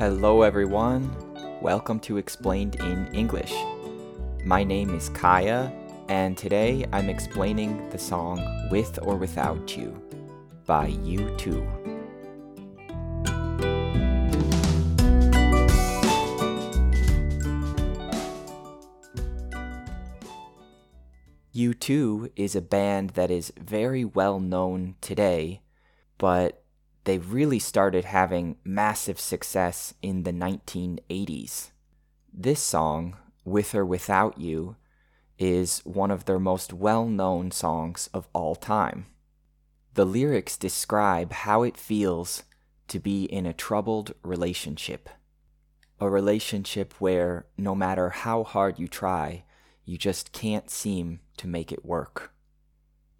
Hello, everyone. Welcome to Explained in English. My name is Kaya, and today I'm explaining the song With or Without You by U2. U2 is a band that is very well known today, but they really started having massive success in the 1980s. This song, With or Without You, is one of their most well known songs of all time. The lyrics describe how it feels to be in a troubled relationship. A relationship where no matter how hard you try, you just can't seem to make it work.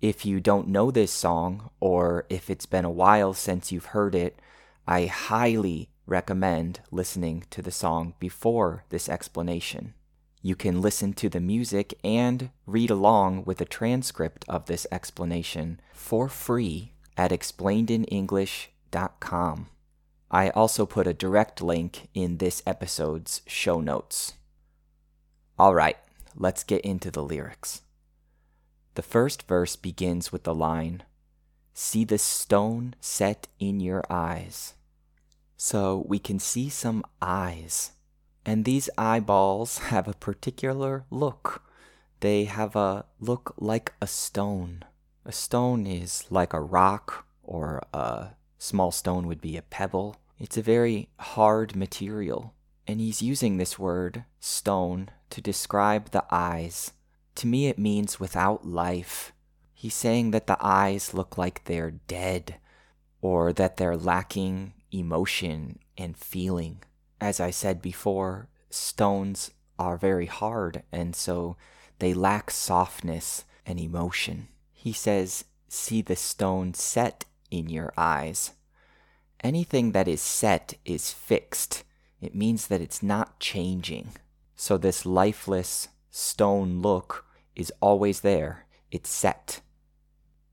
If you don't know this song, or if it's been a while since you've heard it, I highly recommend listening to the song before this explanation. You can listen to the music and read along with a transcript of this explanation for free at explainedinenglish.com. I also put a direct link in this episode's show notes. All right, let's get into the lyrics. The first verse begins with the line, See the stone set in your eyes. So we can see some eyes. And these eyeballs have a particular look. They have a look like a stone. A stone is like a rock, or a small stone would be a pebble. It's a very hard material. And he's using this word, stone, to describe the eyes to me, it means without life. He's saying that the eyes look like they're dead or that they're lacking emotion and feeling. As I said before, stones are very hard and so they lack softness and emotion. He says, See the stone set in your eyes. Anything that is set is fixed. It means that it's not changing. So, this lifeless, stone look is always there, it's set.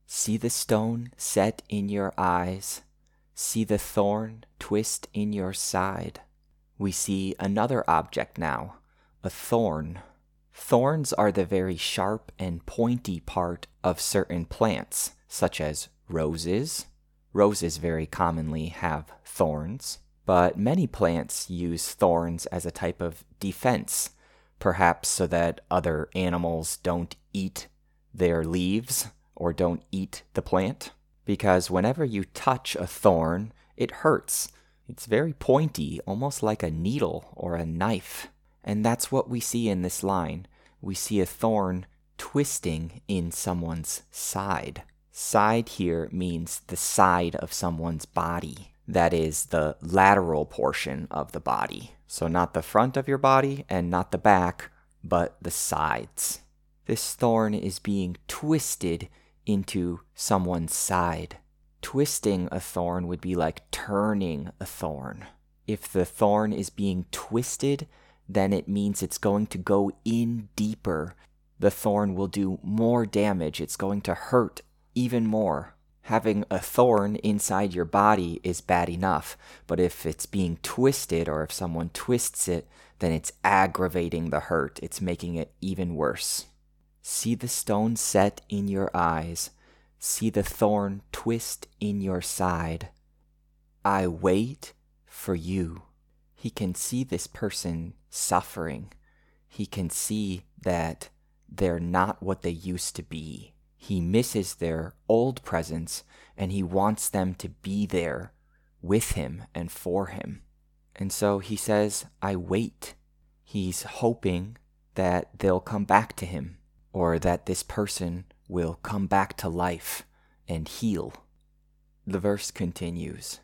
See the stone set in your eyes, see the thorn twist in your side. We see another object now, a thorn. Thorns are the very sharp and pointy part of certain plants, such as roses. Roses very commonly have thorns, but many plants use thorns as a type of defense perhaps so that other animals don't eat their leaves or don't eat the plant. Because whenever you touch a thorn, it hurts. It's very pointy, almost like a needle or a knife. And that's what we see in this line. We see a thorn twisting in someone's side. Side here means the side of someone's body. That is the lateral portion of the body. So, not the front of your body and not the back, but the sides. This thorn is being twisted into someone's side. Twisting a thorn would be like turning a thorn. If the thorn is being twisted, then it means it's going to go in deeper. The thorn will do more damage. It's going to hurt even more having a thorn inside your body is bad enough, but if it's being twisted or if someone twists it, then it's aggravating the hurt. It's making it even worse. See the stone set in your eyes. See the thorn twist in your side. I wait for you. He can see this person suffering. He can see that they're not what they used to be. He misses their old presence and he wants them to be there with him and for him. And so he says, I wait. He's hoping that they'll come back to him or that this person will come back to life and heal. The verse continues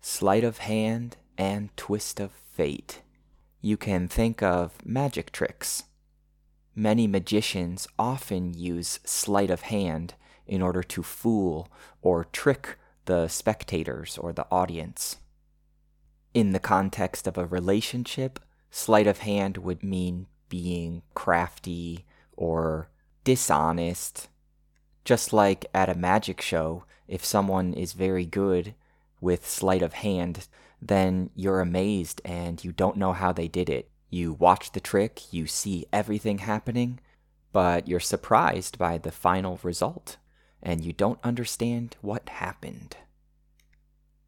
Sleight of hand and twist of fate. You can think of magic tricks Many magicians often use sleight of hand in order to fool or trick the spectators or the audience. In the context of a relationship, sleight of hand would mean being crafty or dishonest. Just like at a magic show, if someone is very good with sleight of hand, then you're amazed and you don't know how they did it. You watch the trick, you see everything happening, but you're surprised by the final result, and you don't understand what happened.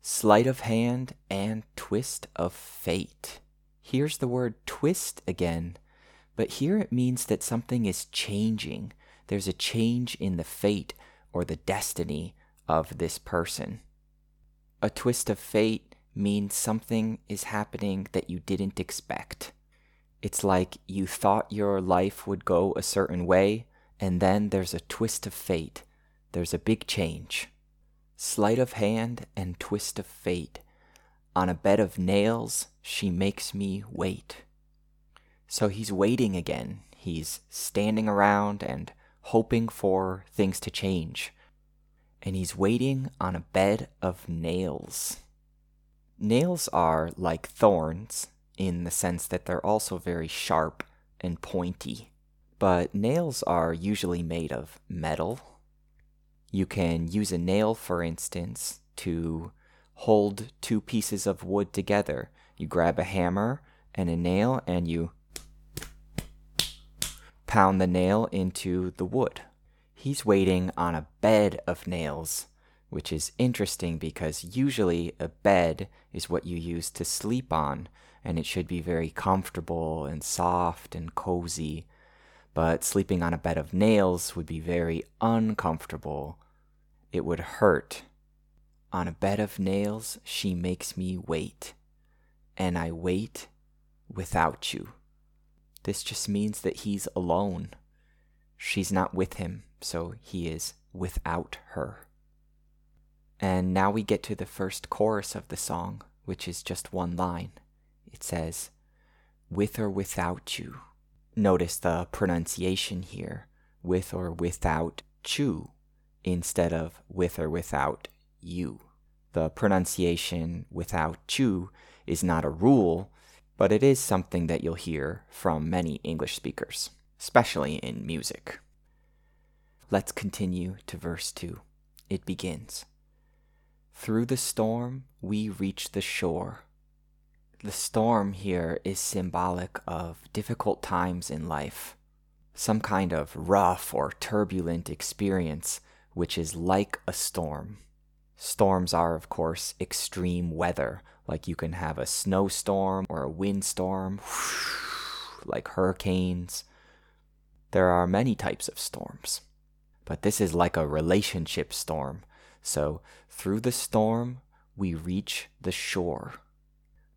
Sleight of hand and twist of fate. Here's the word twist again, but here it means that something is changing. There's a change in the fate or the destiny of this person. A twist of fate means something is happening that you didn't expect. It's like you thought your life would go a certain way, and then there's a twist of fate. There's a big change. Sleight of hand and twist of fate. On a bed of nails, she makes me wait. So he's waiting again. He's standing around and hoping for things to change. And he's waiting on a bed of nails. Nails are like thorns in the sense that they're also very sharp and pointy. But nails are usually made of metal. You can use a nail, for instance, to hold two pieces of wood together. You grab a hammer and a nail and you pound the nail into the wood. He's waiting on a bed of nails, which is interesting because usually a bed is what you use to sleep on, and it should be very comfortable and soft and cozy. But sleeping on a bed of nails would be very uncomfortable. It would hurt. On a bed of nails, she makes me wait, and I wait without you. This just means that he's alone. She's not with him, so he is without her. And now we get to the first chorus of the song, which is just one line. It says, With or without you. Notice the pronunciation here, with or without chu, instead of with or without you. The pronunciation without chu is not a rule, but it is something that you'll hear from many English speakers, especially in music. Let's continue to verse 2. It begins Through the storm, we reach the shore. The storm here is symbolic of difficult times in life, some kind of rough or turbulent experience which is like a storm. Storms are, of course, extreme weather, like you can have a snowstorm or a windstorm, like hurricanes. There are many types of storms, but this is like a relationship storm. So, through the storm, we reach the shore.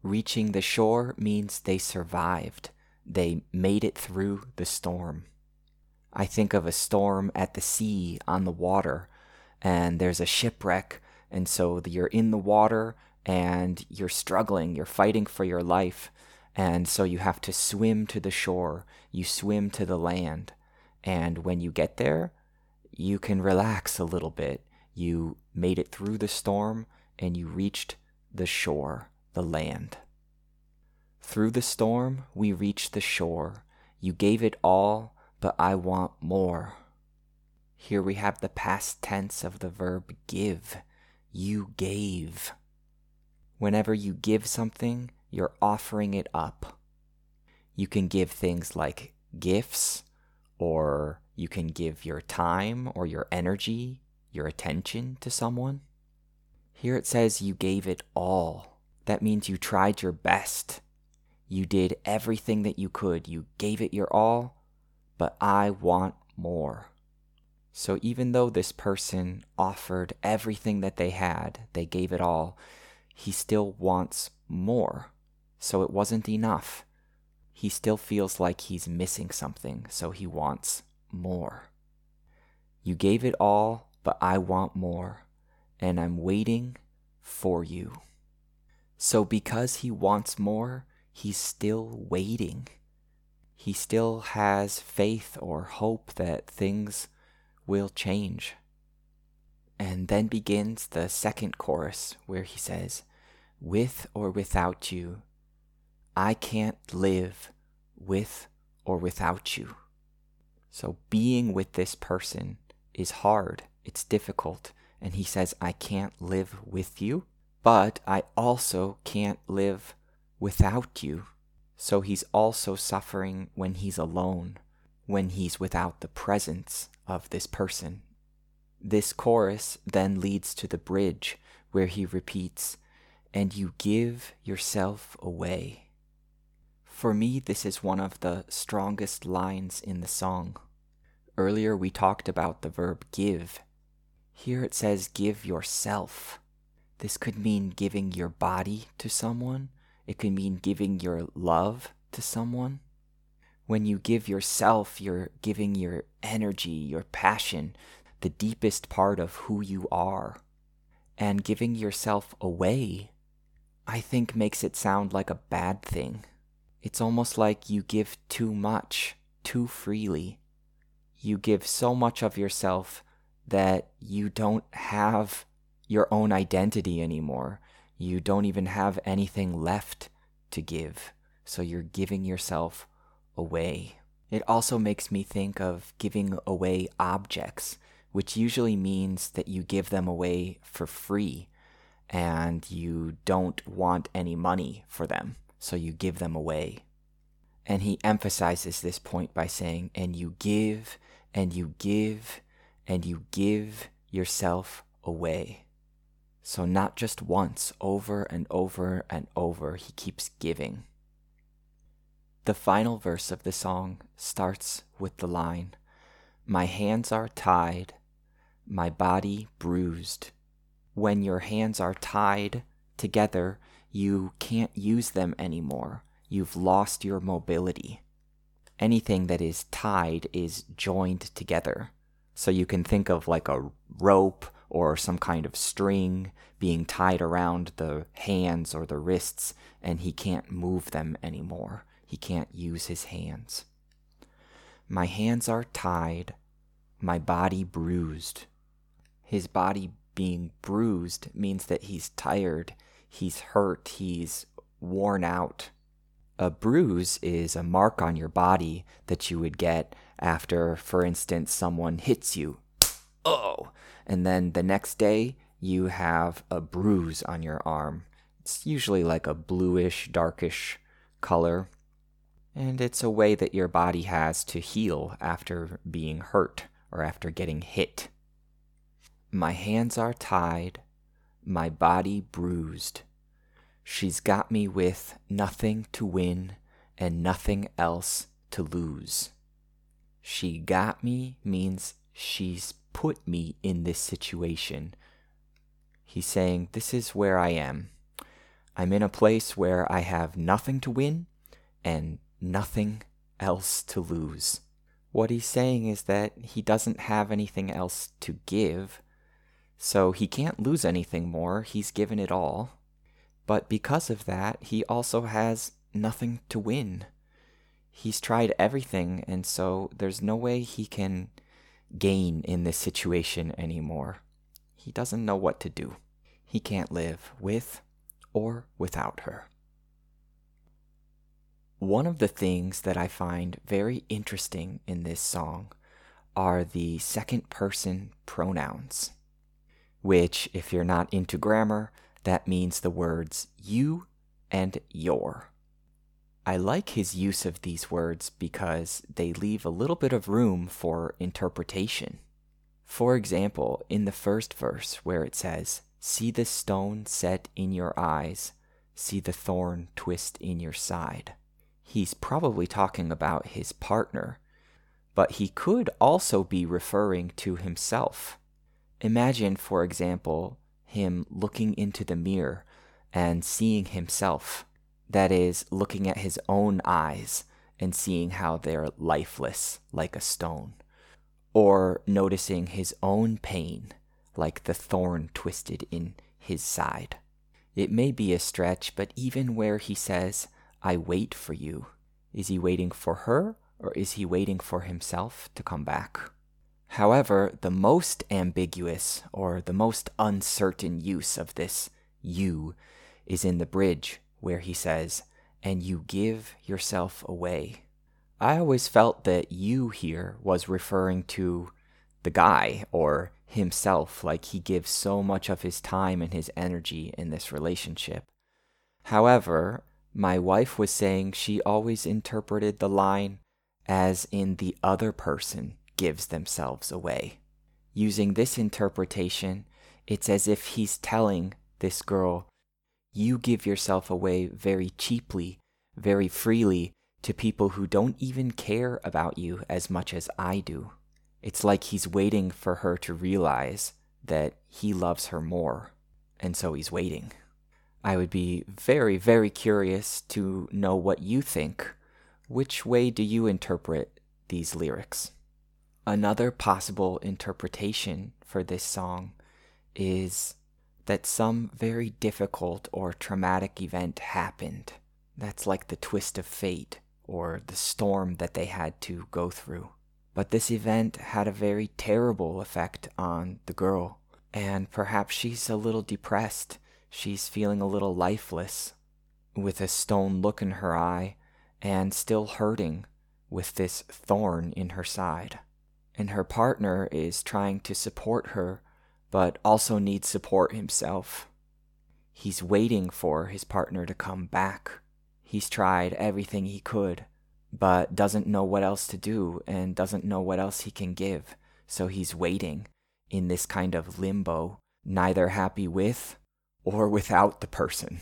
Reaching the shore means they survived, they made it through the storm. I think of a storm at the sea on the water, and there's a shipwreck, and so you're in the water and you're struggling, you're fighting for your life, and so you have to swim to the shore, you swim to the land, and when you get there, you can relax a little bit. You made it through the storm and you reached the shore, the land. Through the storm, we reached the shore. You gave it all, but I want more. Here we have the past tense of the verb give. You gave. Whenever you give something, you're offering it up. You can give things like gifts, or you can give your time or your energy, your attention to someone. Here it says you gave it all. That means you tried your best. You did everything that you could. You gave it your all, but I want more. So even though this person offered everything that they had, they gave it all, he still wants more. So it wasn't enough. He still feels like he's missing something, so he wants more. You gave it all, but I want more, and I'm waiting for you. So because he wants more, he's still waiting. He still has faith or hope that things will change. And then begins the second chorus where he says, With or without you, I can't live with or without you. So being with this person is hard, it's difficult. And he says, I can't live with you. But I also can't live without you. So he's also suffering when he's alone, when he's without the presence of this person. This chorus then leads to the bridge where he repeats, And you give yourself away. For me, this is one of the strongest lines in the song. Earlier, we talked about the verb give. Here it says give yourself. This could mean giving your body to someone, it could mean giving your love to someone. When you give yourself, you're giving your energy, your passion, the deepest part of who you are. And giving yourself away, I think, makes it sound like a bad thing. It's almost like you give too much, too freely. You give so much of yourself that you don't have your own identity anymore. You don't even have anything left to give. So you're giving yourself away. It also makes me think of giving away objects, which usually means that you give them away for free and you don't want any money for them. So you give them away. And he emphasizes this point by saying, and you give, and you give, and you give yourself away. So, not just once, over and over and over, he keeps giving. The final verse of the song starts with the line My hands are tied, my body bruised. When your hands are tied together, you can't use them anymore. You've lost your mobility. Anything that is tied is joined together. So you can think of like a rope or some kind of string being tied around the hands or the wrists, and he can't move them anymore. He can't use his hands. My hands are tied, my body bruised. His body being bruised means that he's tired, he's hurt, he's worn out. A bruise is a mark on your body that you would get after, for instance, someone hits you. Oh! And then the next day, you have a bruise on your arm. It's usually like a bluish, darkish color. And it's a way that your body has to heal after being hurt or after getting hit. My hands are tied, my body bruised. She's got me with nothing to win and nothing else to lose. She got me means she's put me in this situation. He's saying, This is where I am. I'm in a place where I have nothing to win and nothing else to lose. What he's saying is that he doesn't have anything else to give, so he can't lose anything more. He's given it all. But because of that, he also has nothing to win he's tried everything, and so there's no way he can gain in this situation anymore. He doesn't know what to do. He can't live with or without her. One of the things that I find very interesting in this song are the second person pronouns, which, if you're not into grammar, that means the words you and your. I like his use of these words because they leave a little bit of room for interpretation. For example, in the first verse where it says, See the stone set in your eyes, see the thorn twist in your side. He's probably talking about his partner, but he could also be referring to himself. Imagine, for example, him looking into the mirror and seeing himself that is, looking at his own eyes and seeing how they're lifeless like a stone, or noticing his own pain like the thorn twisted in his side. It may be a stretch, but even where he says, I wait for you, is he waiting for her or is he waiting for himself to come back? However, the most ambiguous or the most uncertain use of this you is in the bridge where he says, and you give yourself away. I always felt that you here was referring to the guy or himself, like he gives so much of his time and his energy in this relationship. However, my wife was saying she always interpreted the line as in the other person gives themselves away. Using this interpretation, it's as if he's telling this girl, You give yourself away very cheaply, very freely to people who don't even care about you as much as I do. It's like he's waiting for her to realize that he loves her more, and so he's waiting. I would be very, very curious to know what you think. Which way do you interpret these lyrics? Another possible interpretation for this song is that some very difficult or traumatic event happened. That's like the twist of fate or the storm that they had to go through. But this event had a very terrible effect on the girl, and perhaps she's a little depressed. She's feeling a little lifeless, with a stone look in her eye, and still hurting with this thorn in her side and her partner is trying to support her, but also needs support himself. He's waiting for his partner to come back. He's tried everything he could, but doesn't know what else to do and doesn't know what else he can give, so he's waiting in this kind of limbo, neither happy with or without the person.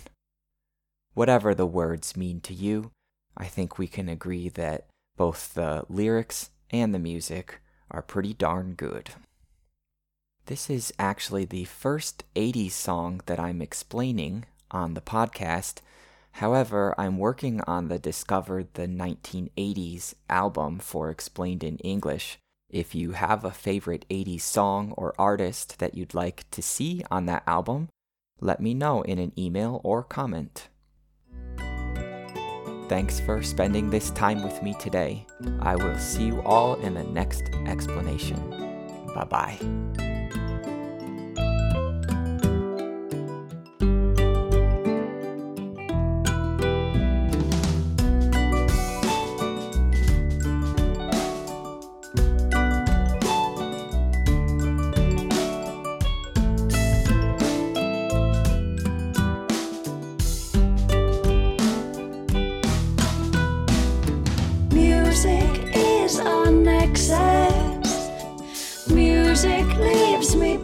Whatever the words mean to you, I think we can agree that both the lyrics and the music are pretty darn good. This is actually the first 80s song that I'm explaining on the podcast. However, I'm working on the Discover the 1980s album for Explained in English. If you have a favorite 80s song or artist that you'd like to see on that album, let me know in an email or comment. Thanks for spending this time with me today. I will see you all in the next explanation. Bye bye. Music leaves me